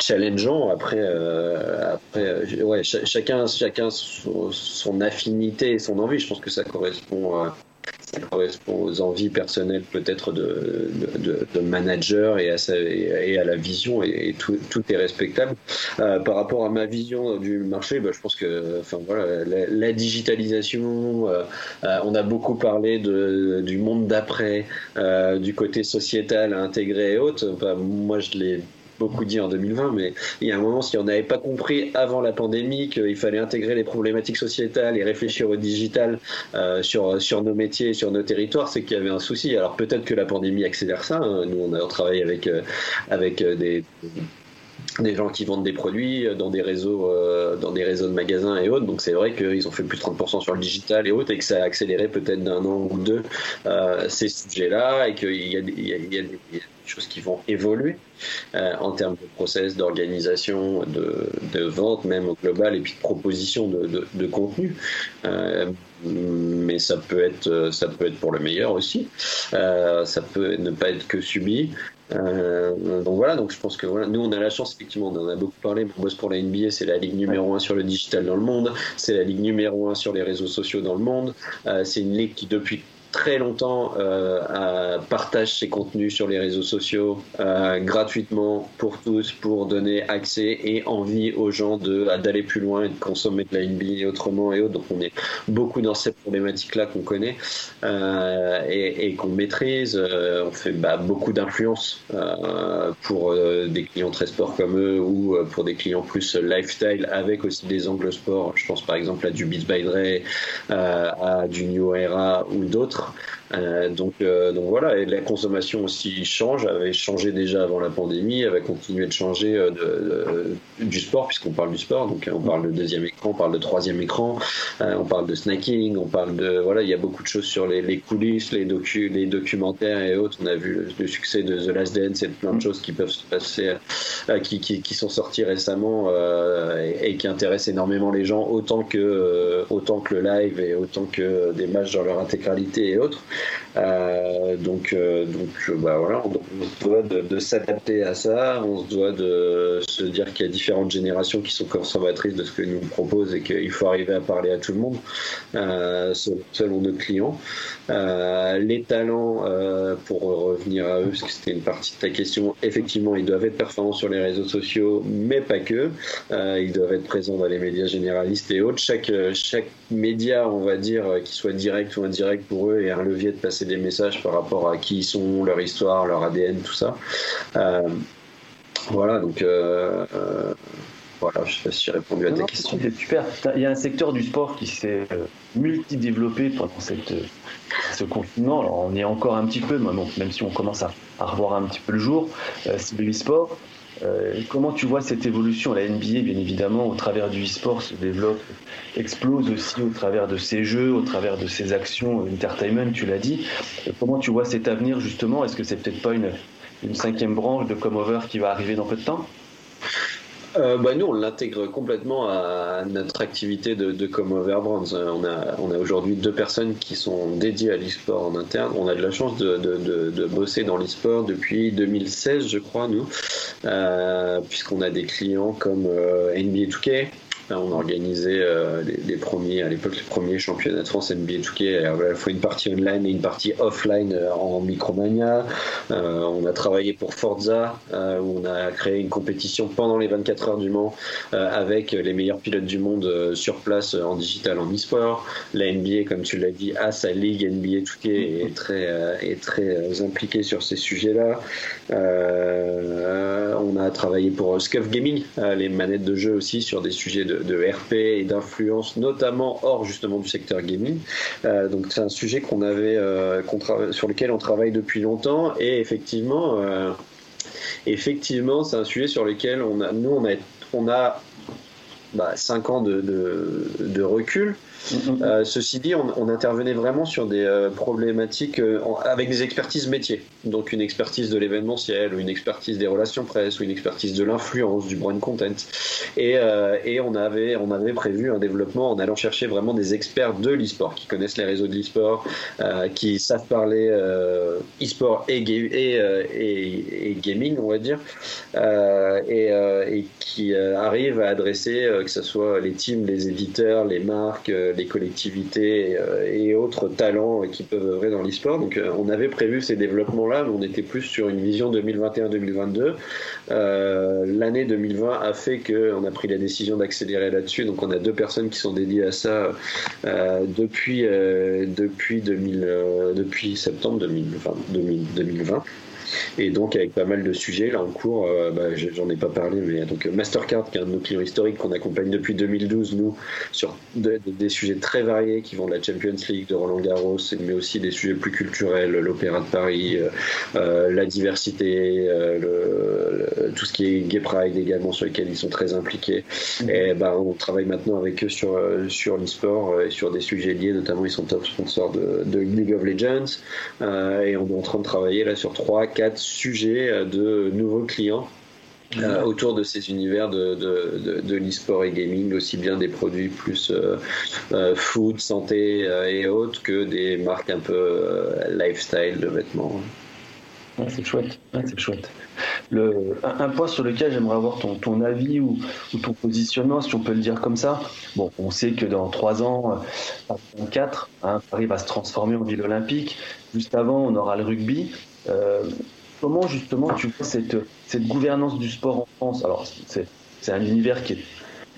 challengeant. Après, euh, après ouais, chacun, chacun son, son, affinité et son envie. Je pense que ça correspond ça correspond aux envies personnelles peut-être de, de, manager et à, sa, et à la vision et, tout, tout, est respectable. Euh, par rapport à ma vision du marché, bah, je pense que enfin, voilà, la, digitalisation, euh, euh, on a beaucoup parlé de, du monde d'après, du côté sociétal intégré et autres. Moi, je l'ai beaucoup dit en 2020, mais il y a un moment, si on n'avait pas compris avant la pandémie qu'il fallait intégrer les problématiques sociétales et réfléchir au digital euh, sur, sur nos métiers et sur nos territoires, c'est qu'il y avait un souci. Alors peut-être que la pandémie accélère ça. Hein. Nous, on a travaillé avec, euh, avec euh, des des gens qui vendent des produits dans des réseaux, dans des réseaux de magasins et autres. Donc c'est vrai qu'ils ont fait plus de 30% sur le digital et autres et que ça a accéléré peut-être d'un an ou deux ces sujets-là et qu'il y, a des choses qui vont évoluer en termes de process, d'organisation, de, vente même au global et puis de proposition de, de contenu mais ça peut être ça peut être pour le meilleur aussi. Euh, ça peut ne pas être que subi. Euh, donc voilà, donc je pense que voilà, nous on a la chance effectivement, on en a beaucoup parlé. On bosse pour la NBA, c'est la ligue numéro un sur le digital dans le monde, c'est la ligue numéro un sur les réseaux sociaux dans le monde. Euh, c'est une ligue qui depuis très longtemps euh, partage ses contenus sur les réseaux sociaux euh, gratuitement pour tous pour donner accès et envie aux gens d'aller plus loin et de consommer de la NBA autrement et autres. Donc on est beaucoup dans cette problématique là qu'on connaît euh, et, qu'on maîtrise. on fait bah, beaucoup d'influence pour des clients très sport comme eux ou pour des clients plus lifestyle avec aussi des angles sport. Je pense par exemple à du Beats by Dre, à du New Era ou d'autres. book Euh, donc, euh, donc voilà, et la consommation aussi change, avait changé déjà avant la pandémie, va continuer de changer euh, du sport, puisqu'on parle du sport, donc on parle de deuxième écran, on parle de troisième écran, on parle de snacking, on parle de. Voilà, il y a beaucoup de choses sur les, coulisses, les, docu, les documentaires et autres. On a vu le, succès de The Last Dance et plein de choses qui peuvent se passer, qui, qui, qui, sont sorties récemment et, et, qui intéressent énormément les gens, autant que, autant que le live et autant que des matchs dans leur intégralité et autres. Euh, donc, euh, donc euh, bah voilà, on, se doit de, s'adapter à ça, on se doit de se dire qu'il y a différentes générations qui sont consommatrices de ce que nous propose et qu'il faut arriver à parler à tout le monde selon nos clients. les talents, pour revenir à eux, parce que c'était une partie de ta question, effectivement, ils doivent être performants sur les réseaux sociaux, mais pas que. ils doivent être présents dans les médias généralistes et autres. Média, on va dire, qui soit direct ou indirect pour eux, est un levier de passer des messages par rapport à qui ils sont, leur histoire, leur ADN, tout ça. Euh, voilà, donc euh, euh, voilà, je sais pas si j'ai répondu à ta question. C'est super. Il y a un secteur du sport qui s'est multidéveloppé pendant cette, ce confinement. Alors on est encore un petit peu, même si on commence à, à revoir un petit peu le jour, c'est le e-sport. Euh, comment tu vois cette évolution? La NBA, bien évidemment, au travers du e-sport, se développe, explose aussi au travers de ses jeux, au travers de ses actions entertainment, tu l'as dit. Euh, comment tu vois cet avenir, justement? Est-ce que c'est peut-être pas une, une cinquième branche de Comeover qui va arriver dans peu de temps? Euh, bah nous, on l'intègre complètement à notre activité de, de Come Brands. On a, on a aujourd'hui deux personnes qui sont dédiées à l'e-sport en interne. On a de la chance de, de, de bosser dans l'e-sport depuis 2016, je crois, nous, euh, puisqu'on a des clients comme euh, NBA 2K, on organisait euh, les, premiers, à l'époque, les premiers championnats de France NBA 2K, à la fois une partie online et une partie offline euh, en Micromania. Euh, on a travaillé pour Forza, où on a créé une compétition pendant les 24 heures du Mans avec les meilleurs pilotes du monde sur place en digital, en e-sport. La NBA, comme tu l'as dit, a sa ligue NBA 2K et est est très impliquée sur ces sujets-là. on a travaillé pour Scuff Gaming, les manettes de jeu aussi sur des sujets de de, RP et d'influence, notamment hors justement du secteur gaming. Euh, donc c'est un sujet qu'on avait, euh, sur lequel on travaille depuis longtemps et effectivement, euh, effectivement, c'est un sujet sur lequel on a, nous on a, on a bah, 5 ans de, de recul. Euh, ceci dit, on, intervenait vraiment sur des euh, problématiques euh, avec des expertises métiers. Donc une expertise de l'événementiel, ou une expertise des relations presse, ou une expertise de l'influence, du brand content. Et, on, avait, prévu un développement en allant chercher vraiment des experts de l'e-sport, qui connaissent les réseaux de l'e-sport, qui savent parler e-sport et, gaming, on va dire, et, qui arrivent à adresser, que ce soit les teams, les éditeurs, les marques, les collectivités euh, et autres talents qui peuvent œuvrer dans l'e-sport. Donc euh, on avait prévu ces développements-là, mais on était plus sur une vision 2021-2022. Euh, l'année 2020 a fait qu'on a pris la décision d'accélérer là-dessus. Donc on a deux personnes qui sont dédiées à ça depuis, depuis, 2000, depuis septembre 2020. 2020. Et donc avec pas mal de sujets là en cours, bah, j'en ai pas parlé, mais donc Mastercard, qui est un de nos clients historiques qu'on accompagne depuis 2012, nous, sur des sujets très variés qui vont de la Champions League, de Roland Garros, mais aussi des sujets plus culturels, l'Opéra de Paris, la diversité, le, tout ce qui est Gay Pride également, sur lesquels ils sont très impliqués. Mm-hmm. Et bah, on travaille maintenant avec eux sur, sur l'e-sport et sur des sujets liés, notamment ils sont top sponsors de, de League of Legends. et on est en train de travailler là sur 3, 4 sujets de nouveaux clients euh, autour de ces univers de, de, de, l'e-sport et gaming, aussi bien des produits plus euh, euh, food, santé et autres que des marques un peu lifestyle de vêtements. c'est chouette, c'est chouette. Le, un, point sur lequel j'aimerais avoir ton, ton avis ou, ou, ton positionnement, si on peut le dire comme ça. Bon, on sait que dans trois ans, en quatre, hein, Paris va se transformer en ville olympique. Juste avant, on aura le rugby. Comment justement tu vois cette, gouvernance du sport en France Alors c'est un univers qui est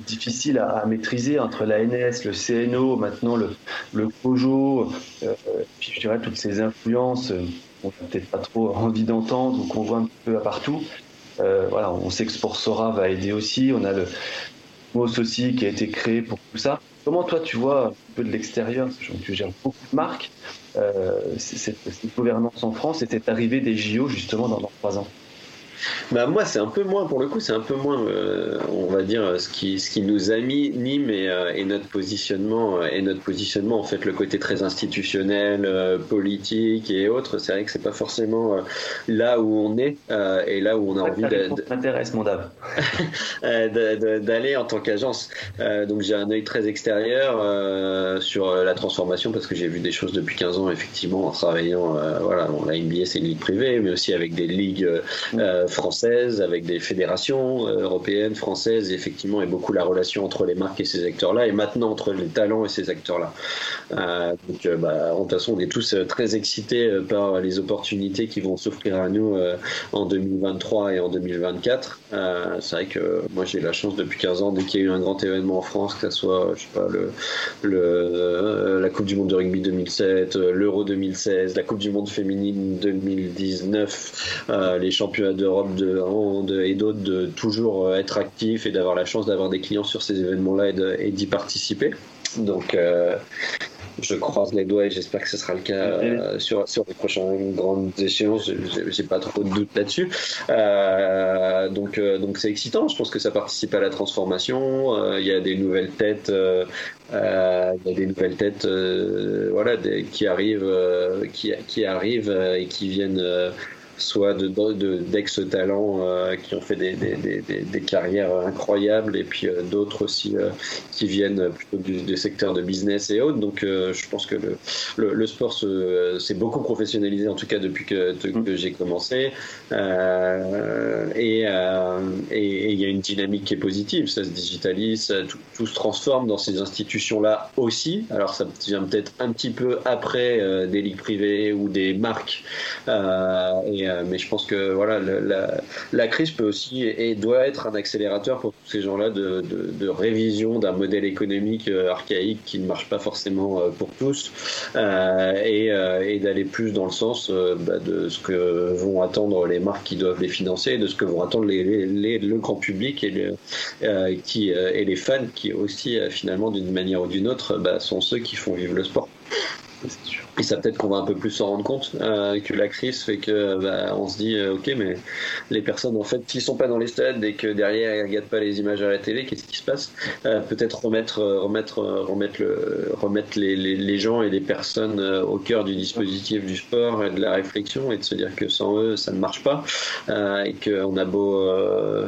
difficile à, maîtriser entre la NS, le CNO, maintenant le, le COJO, euh, puis je dirais toutes ces influences euh, qu'on n'a peut-être pas trop envie d'entendre ou qu'on voit un peu à partout. Euh, voilà, on sait que Sportsora va aider aussi, on a le MOS aussi qui a été créé pour tout ça. Comment toi tu vois un peu de l'extérieur, tu gères beaucoup de marques, euh, cette, gouvernance en France et cette arrivée des JO justement dans, trois ans? Bah moi c'est un peu moins pour le coup c'est un peu moins euh, on va dire ce qui ce qui nous a mis Nîmes et, euh, et, notre positionnement et notre positionnement en fait le côté très institutionnel politique et autres. C'est vrai que c'est pas forcément là où on est et là où on a envie *laughs* d'aller en tant qu'agence. Donc j'ai un œil très extérieur sur la transformation parce que j'ai vu des choses depuis 15 ans effectivement, en travaillant, euh, voilà, la NBA c'est une ligue privée, mais aussi avec des ligues euh, euh, françaises, avec des fédérations européennes, françaises, effectivement, et beaucoup la relation entre les marques et ces acteurs-là, et maintenant entre les talents et ces acteurs-là. donc, bah, de toute façon, on est tous très excités par les opportunités qui vont s'offrir à nous en 2023 et en 2024. c'est vrai que moi j'ai la chance depuis 15 ans, dès qu'il y a eu un grand événement en France, que ce soit, je sais pas, le, la Coupe du Monde de rugby 2007, l'Euro 2016, la Coupe du Monde féminine 2019, euh, les championnats d'Europe de hand et d'autres, de toujours euh, être actifs et d'avoir la chance d'avoir des clients sur ces événements-là et d'y participer. Donc, euh, je croise les doigts et j'espère que ce sera le cas euh, sur, sur les prochaines grandes échéances. J'ai pas trop de doute là-dessus. Euh, donc euh, donc c'est excitant. Je pense que ça participe à la transformation. Il y a des nouvelles têtes. il y a des nouvelles têtes, voilà, qui arrivent, qui, qui arrivent et qui viennent soit d'ex-talents euh, qui ont fait des, des, carrières incroyables et puis euh, d'autres aussi euh, qui viennent plutôt du, secteur de business et autres. Donc je pense que le, sport s'est beaucoup professionnalisé en tout cas depuis que, j'ai commencé et il y a une dynamique qui est positive, ça se digitalise, tout, se transforme dans ces institutions-là aussi. Alors ça vient peut-être un petit peu après des ligues privées ou des marques euh, mais je pense que voilà, la, crise peut aussi et doit être un accélérateur pour tous ces gens-là de, révision d'un modèle économique euh, archaïque qui ne marche pas forcément euh, pour tous et, d'aller plus dans le sens bah, de ce que vont attendre les marques qui doivent les financer, de ce que vont attendre le grand public et, les, fans qui aussi finalement d'une manière ou d'une autre bah, sont ceux qui font vivre le sport. Et ça peut-être qu'on va un peu plus s'en rendre compte euh, que la crise fait que bah, on se dit euh, ok mais les personnes en fait qui sont pas dans les stades et que derrière elles regardent pas les images à la télé qu'est-ce qui se passe? Euh, peut-être remettre remettre remettre le remettre les, les, les, gens et les personnes au cœur du dispositif du sport et de la réflexion et de se dire que sans eux ça ne marche pas et qu'on a beau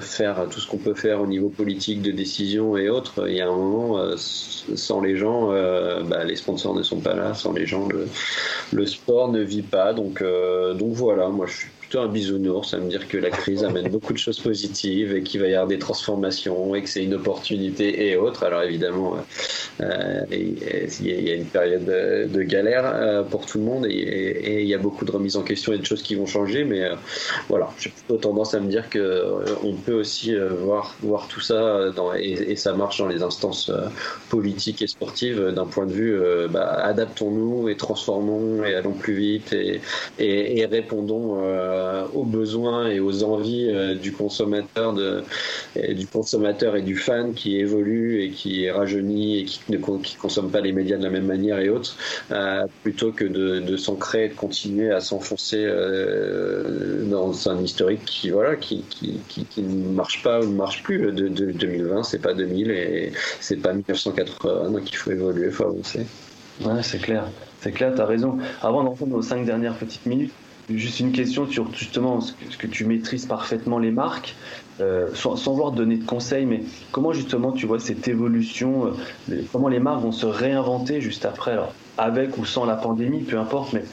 faire tout ce qu'on peut faire au niveau politique de décision et autres il y a un moment sans les gens bah, les sponsors ne sont pas là sans les gens le sport ne vit pas. Donc, euh, donc voilà, moi je suis plutôt un bisounours à me dire que la crise amène *laughs* beaucoup de choses positives et qu'il va y avoir des transformations et que c'est une opportunité et autres. Alors évidemment, euh, il y a une période de, galère euh, pour tout le monde et, il y a beaucoup de remises en question et de choses qui vont changer. Mais euh, voilà, j'ai plutôt tendance à me dire que on peut aussi voir, voir tout ça dans, et, ça marche dans les instances politiques et sportives d'un point de vue bah, adaptons-nous et transformons et allons plus vite et, et répondons aux besoins et aux envies du consommateur, du consommateur et du fan qui évolue et qui est rajeuni et qui ne consomme pas les médias de la même manière et autres, plutôt que de, de s'ancrer et de continuer à s'enfoncer dans un historique qui voilà qui, qui, qui, ne marche pas ou ne marche plus. De, de 2020, c'est pas 2000 et c'est pas 1980, donc il faut évoluer, il faut avancer. Ouais, c'est clair. C'est clair, tu as raison. Avant d'entrer nos cinq dernières petites minutes, juste une question sur justement ce que, tu maîtrises parfaitement les marques, euh, sans, sans, vouloir donner de conseils, mais comment justement tu vois cette évolution, euh, comment les marques vont se réinventer juste après, alors avec ou sans la pandémie, peu importe, mais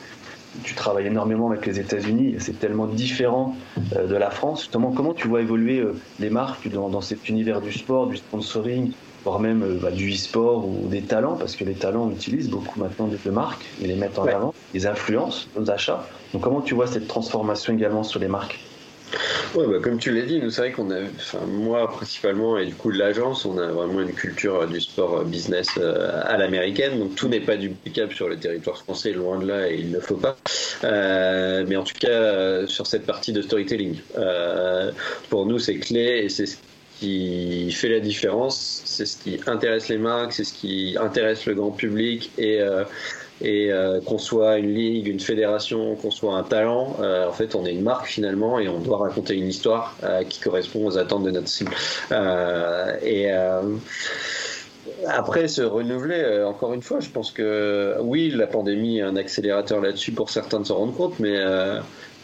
tu travailles énormément avec les États-Unis, c'est tellement différent euh, de la France. Justement, comment tu vois évoluer les marques dans, dans cet univers du sport, du sponsoring, voire même euh, bah, du e-sport ou des talents, parce que les talents, on utilise beaucoup maintenant des marques, ils les mettent en avant, ils influencent nos achats. Donc comment tu vois cette transformation également sur les marques? Ouais, bah, comme tu l'as dit, nous c'est vrai qu'on a, enfin moi principalement et du coup l'agence, on a vraiment une culture euh, du sport euh, business à l'américaine, donc tout n'est pas duplicable sur le territoire français, loin de là et il ne faut pas. mais en tout cas sur cette partie de storytelling, pour nous c'est clé et c'est qui fait la différence, c'est ce qui intéresse les marques, c'est ce qui intéresse le grand public et euh, et euh, qu'on soit une ligue, une fédération, qu'on soit un talent, euh, en fait, on est une marque finalement et on doit raconter une histoire qui correspond aux attentes de notre cible. et après, se renouveler, encore une fois, je pense que oui, la pandémie est un accélérateur là-dessus pour certains de se rendre compte, mais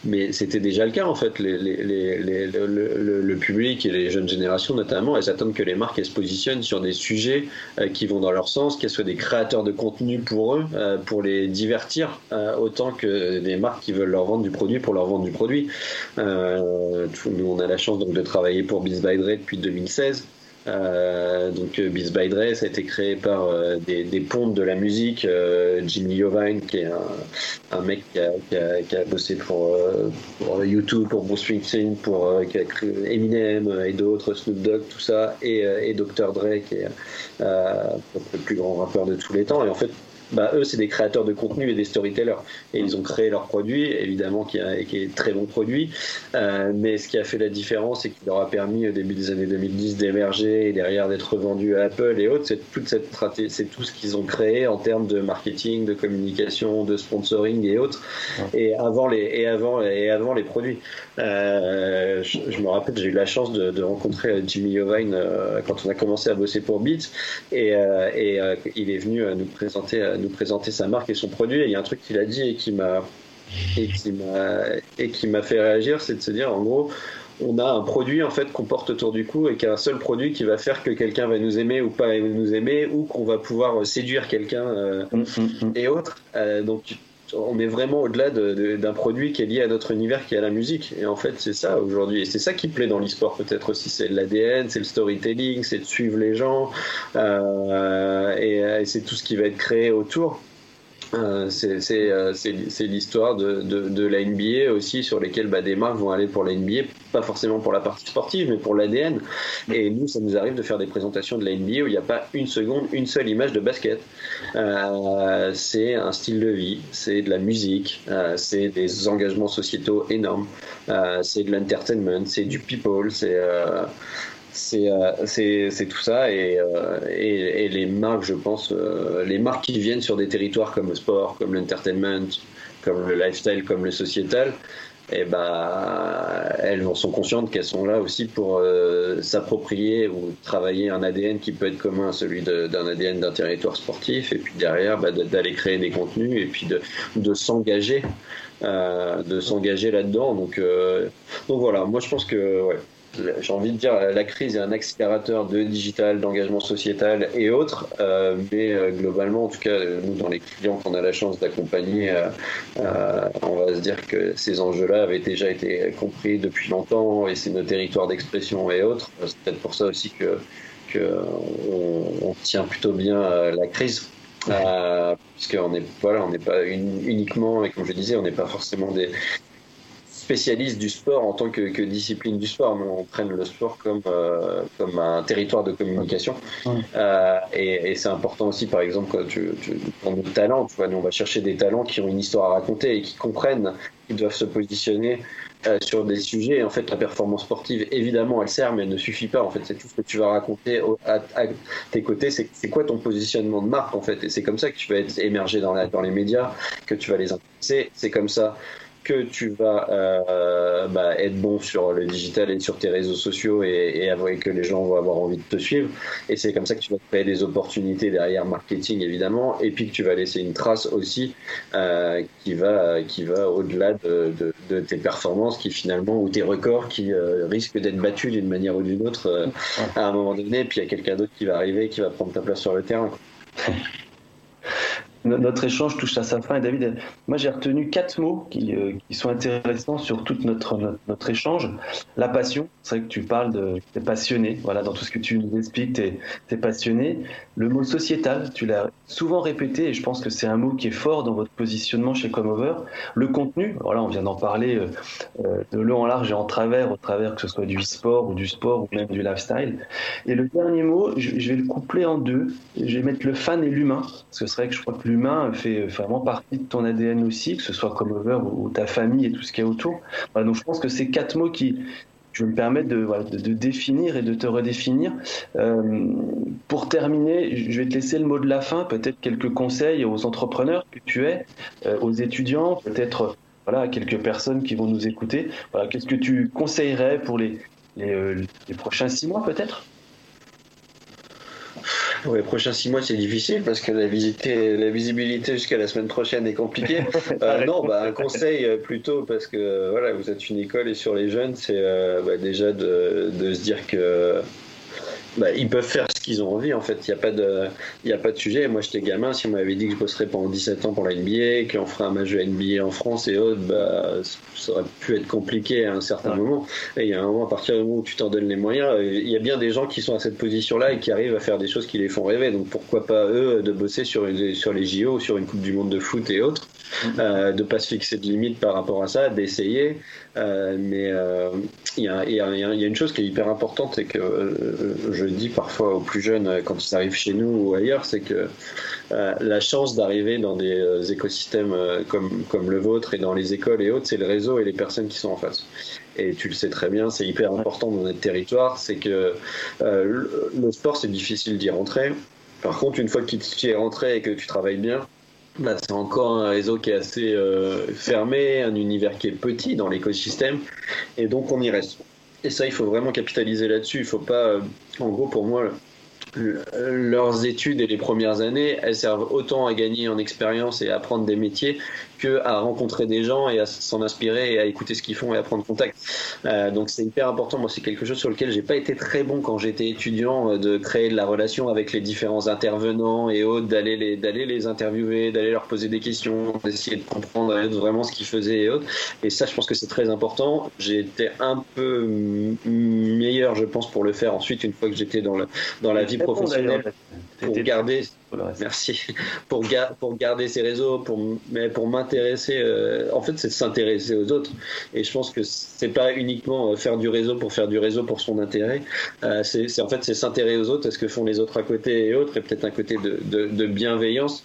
mais c'était déjà le cas en fait. Les, les, les, le, le, public et les jeunes générations notamment, elles attendent que les marques elles se positionnent sur des sujets euh, qui vont dans leur sens, qu'elles soient des créateurs de contenu pour eux, euh, pour les divertir, euh, autant que des marques qui veulent leur vendre du produit pour leur vendre du produit. nous, on a la chance donc de travailler pour Biz by Dre depuis 2016. Euh, donc euh, Beats by Dre, ça a été créé par euh, des, des, pontes de la musique. Jimmy Iovine, qui est un, un mec qui a, qui, a, qui a, bossé pour, pour, YouTube, pour Bruce Springsteen, pour qui a créé Eminem et d'autres, Snoop Dogg, tout ça, et, et Dr. Dre, qui est le plus grand rappeur de tous les temps. Et en fait, bah, eux, c'est des créateurs de contenu et des storytellers. Et ils ont créé leur produit, évidemment, qui, a, qui est très bon produit. Euh, mais ce qui a fait la différence et qui leur a permis, au début des années 2010, d'émerger et derrière d'être vendus à Apple et autres, c'est toute cette c'est tout ce qu'ils ont créé en termes de marketing, de communication, de sponsoring et autres. Et avant les, et avant, et avant les produits. Euh, je, me rappelle, j'ai eu la chance de, de rencontrer Jimmy Iovine euh, quand on a commencé à bosser pour Beats. Et, euh, et euh, il est venu nous présenter nous présenter sa marque et son produit. Et il y a un truc qu'il a dit et qui m'a et qui m'a et qui m'a fait réagir, c'est de se dire en gros, on a un produit en fait qu'on porte autour du cou et qui a un seul produit qui va faire que quelqu'un va nous aimer ou pas nous aimer ou qu'on va pouvoir séduire quelqu'un euh, mm, mm, mm. et autres. Euh, donc on est vraiment au-delà d'un produit qui est lié à notre univers qui est la musique. Et en fait, c'est ça aujourd'hui. Et c'est ça qui plaît dans l'e-sport peut-être aussi. C'est l'ADN, c'est le storytelling, c'est de suivre les gens. Euh, et, c'est tout ce qui va être créé autour. Euh, euh, c'est l'histoire de, de, de, la NBA aussi sur lesquelles bah, des marques vont aller pour la NBA, pas forcément pour la partie sportive, mais pour l'ADN. Et nous, ça nous arrive de faire des présentations de la NBA où il n'y a pas une seconde, une seule image de basket. Euh, c'est un style de vie, c'est de la musique, euh, c'est des engagements sociétaux énormes, euh, c'est de l'entertainment, c'est du people, c'est euh, c'est tout ça et, euh, et, et, les marques, je pense, euh, les marques qui viennent sur des territoires comme le sport, comme l'entertainment, comme le lifestyle, comme le sociétal, et eh ben, elles sont conscientes qu'elles sont là aussi pour s'approprier ou travailler un ADN qui peut être commun à celui d'un ADN d'un territoire sportif, et puis derrière bah, d'aller créer des contenus et puis de, de s'engager, de s'engager là-dedans. Donc, donc voilà, moi je pense que j'ai envie de dire, la crise est un accélérateur de digital, d'engagement sociétal et autres. Euh, mais euh, globalement, en tout cas, nous, dans les clients qu'on a la chance d'accompagner, euh, on va se dire que ces enjeux-là avaient déjà été compris depuis longtemps et c'est nos territoires d'expression et autres. C'est peut-être pour ça aussi que, on, tient plutôt bien la crise. puisqu'on n'est voilà, on n'est pas uniquement, et comme je disais, on n'est pas forcément des, spécialiste du sport en tant que, discipline du sport. Nous, on prenne le sport comme, euh, comme un territoire de communication. Euh, et, c'est important aussi, par exemple, quand tu, tu, pour nos talents, tu vois, nous, on va chercher des talents qui ont une histoire à raconter et qui comprennent qu'ils doivent se positionner sur des sujets. En fait, la performance sportive, évidemment, elle sert, mais elle ne suffit pas. En fait, c'est tout ce que tu vas raconter à, tes côtés. C'est quoi ton positionnement de marque, en fait? Et c'est comme ça que tu vas être émerger dans, dans les médias, que tu vas les intéresser. C'est comme ça que tu vas euh, bah, être bon sur le digital et sur tes réseaux sociaux et, et avouer que les gens vont avoir envie de te suivre. Et c'est comme ça que tu vas créer des opportunités derrière marketing évidemment, et puis que tu vas laisser une trace aussi euh, qui va qui va au-delà de, de, de, tes performances, qui finalement ou tes records qui euh, risquent d'être battus d'une manière ou d'une autre à un moment donné. Et puis il y a quelqu'un d'autre qui va arriver, qui va prendre ta place sur le terrain. *laughs* notre échange touche à sa fin. Et David, moi j'ai retenu quatre mots qui, euh, sont intéressants sur tout notre, notre, échange. La passion, c'est vrai que tu parles de. Tu es passionné, voilà, dans tout ce que tu nous expliques, tu es, passionné. Le mot sociétal, tu l'as souvent répété et je pense que c'est un mot qui est fort dans votre positionnement chez Comover. Le contenu, voilà, on vient d'en parler euh, euh, de long en large et en travers, au travers que ce soit du e-sport ou du sport ou même du lifestyle. Et le dernier mot, je, je vais le coupler en deux. Je vais mettre le fan et l'humain, parce que c'est vrai que je crois que l'humain fait vraiment partie de ton ADN aussi, que ce soit comme over ou, ta famille et tout ce qu'il y a autour. donc je pense que c'est quatre mots qui, je me permettre de, de, définir et de te redéfinir. Euh, pour terminer, je vais te laisser le mot de la fin, peut-être quelques conseils aux entrepreneurs que tu es, euh, aux étudiants, peut-être voilà, à quelques personnes qui vont nous écouter. Voilà, Qu'est-ce que tu conseillerais pour les, les, euh, les prochains six mois peut-être? Pour les prochains six mois, c'est difficile parce que la, la visibilité jusqu'à la semaine prochaine est compliquée. *laughs* Euh, non, bah, un conseil euh, plutôt parce que voilà, vous êtes une école et sur les jeunes, c'est euh, bah, déjà de, de, se dire que bah, ils peuvent faire ce qu'ils ont envie en fait. Il n'y a, pas de, il a pas de sujet. Moi j'étais gamin, si on m'avait dit que je bosserais pendant 17 ans pour la NBA, qu'on ferait un match de NBA en France et autres, bah, ça aurait pu être compliqué à un certain moment. Et il y a un moment, à partir du moment où tu t'en donnes les moyens, il y a bien des gens qui sont à cette position-là et qui arrivent à faire des choses qui les font rêver. Donc pourquoi pas eux de bosser sur, sur les JO, sur une Coupe du Monde de foot et autres. *laughs* euh, de pas se fixer de limites par rapport à ça, d'essayer. Euh, mais euh, il y, a, y, a, y, a, une chose qui est hyper importante et que je dis parfois aux plus jeunes quand ils arrivent chez nous ou ailleurs, c'est que la chance d'arriver dans des écosystèmes comme, comme le vôtre et dans les écoles et autres, c'est le réseau et les personnes qui sont en face. Et tu le sais très bien, c'est hyper important dans notre territoire, c'est que le sport, c'est difficile d'y rentrer. Par contre, une fois que tu y es rentré et que tu travailles bien, bah, c'est encore un réseau qui est assez euh, fermé, un univers qui est petit dans l'écosystème, et donc on y reste. Et ça, il faut vraiment capitaliser là-dessus. Il faut pas, euh, en gros, pour moi, leurs études et les premières années, elles servent autant à gagner en expérience et à apprendre des métiers que à rencontrer des gens et à s'en inspirer et à écouter ce qu'ils font et à prendre contact. Euh, donc c'est hyper important. Moi, c'est quelque chose sur lequel j'ai pas été très bon quand j'étais étudiant euh, de créer de la relation avec les différents intervenants et autres, d'aller les d'aller les interviewer, d'aller leur poser des questions, d'essayer de comprendre vraiment ce qu'ils faisaient et autres. Et ça, je pense que c'est très important. J'ai été un peu meilleur, je pense, pour le faire ensuite une fois que j'étais dans le dans la vie disposición pour garder Merci. *laughs* Pour, pour garder ces réseaux, pour, mais pour m'intéresser, euh, en fait, c'est s'intéresser aux autres. Et je pense que c'est pas uniquement euh, faire du réseau pour faire du réseau pour son intérêt. Euh, c'est en fait, c'est s'intéresser aux autres, à ce que font les autres à côté et autres, et peut-être un côté de, de, de bienveillance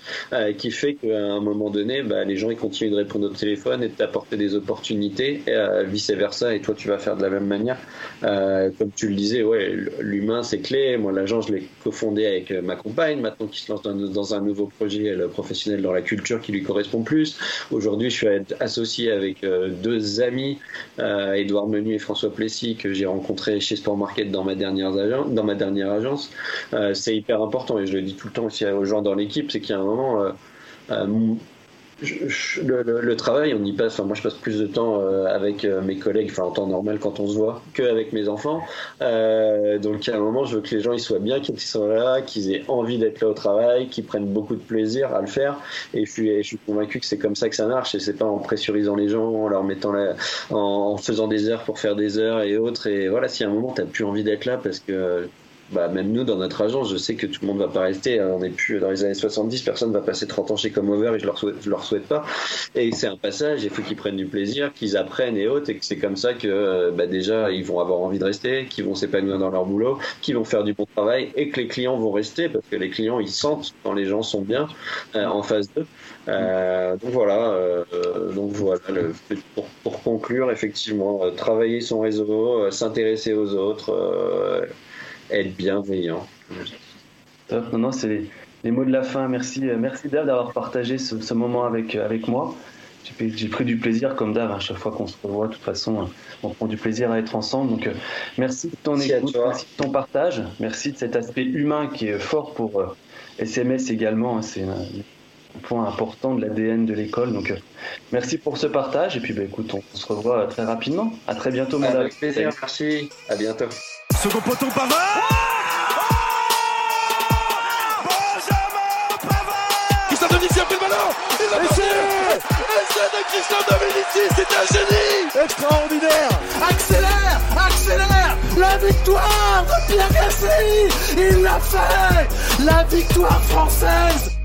qui fait qu'à un moment donné, bah, les gens ils continuent de répondre au téléphone et de t'apporter des opportunités, et vice versa. Et toi, tu vas faire de la même manière. comme tu le disais, ouais, l'humain c'est clé. Moi, l'agence, je l'ai cofondé avec ma maintenant qui se lance dans, un nouveau projet professionnel dans la culture qui lui correspond plus. Aujourd'hui, je suis associé avec euh, deux amis, euh, Edouard Menu et François Plessis, que j'ai rencontrés chez Sport Market dans ma dernière, agence, dans ma dernière agence. Euh, c'est hyper important et je le dis tout le temps aussi aux gens dans l'équipe, c'est qu'il y a un moment le, travail, on y passe. Enfin, moi, je passe plus de temps euh, avec euh, mes collègues, enfin en temps normal quand on se voit, qu'avec mes enfants. Euh, donc, à un moment, je veux que les gens ils soient bien, qu'ils soient là, qu'ils aient envie d'être là au travail, qu'ils prennent beaucoup de plaisir à le faire. Et je suis, je suis convaincu que c'est comme ça que ça marche. Et c'est pas en pressurisant les gens, en leur mettant là, en, faisant des heures pour faire des heures et autres. Et voilà, si à un moment t'as plus envie d'être là parce que bah, même nous, dans notre agence, je sais que tout le monde va pas rester. Hein. on n'est plus dans les années 70, personne va passer 30 ans chez Comover et je leur souhaite, je leur souhaite pas. Et c'est un passage, il faut qu'ils prennent du plaisir, qu'ils apprennent et autres, et que c'est comme ça que euh, bah, déjà ils vont avoir envie de rester, qu'ils vont s'épanouir dans leur boulot, qu'ils vont faire du bon travail et que les clients vont rester parce que les clients ils sentent quand les gens sont bien euh, en face d'eux. Euh, donc voilà, euh, donc voilà le, pour, pour, conclure, effectivement, euh, travailler son réseau, euh, s'intéresser aux autres, être bienveillant. Non, non, c'est les, les, mots de la fin. Merci, merci Dave d'avoir partagé ce, ce, moment avec, avec moi. J'ai pris du plaisir comme Dave à chaque fois qu'on se revoit. De toute façon, on prend du plaisir à être ensemble. Donc, merci de ton merci écoute, merci de ton partage, merci de cet aspect humain qui est fort pour SMS également. C'est point important de l'ADN de l'école. Donc, euh, merci pour ce partage. Et puis, bah, écoute, on, on se revoit très rapidement. À très bientôt, mon Avec plaisir, merci. À bientôt. Second poteau, Pavard. Benjamin Pavard. Christophe Dominici a pris le ballon. Il l'a passé Essai de Christophe Dominici, c'est un génie. Extraordinaire. Accélère Accélère. La victoire de Pierre Gassi Il l'a fait. La victoire française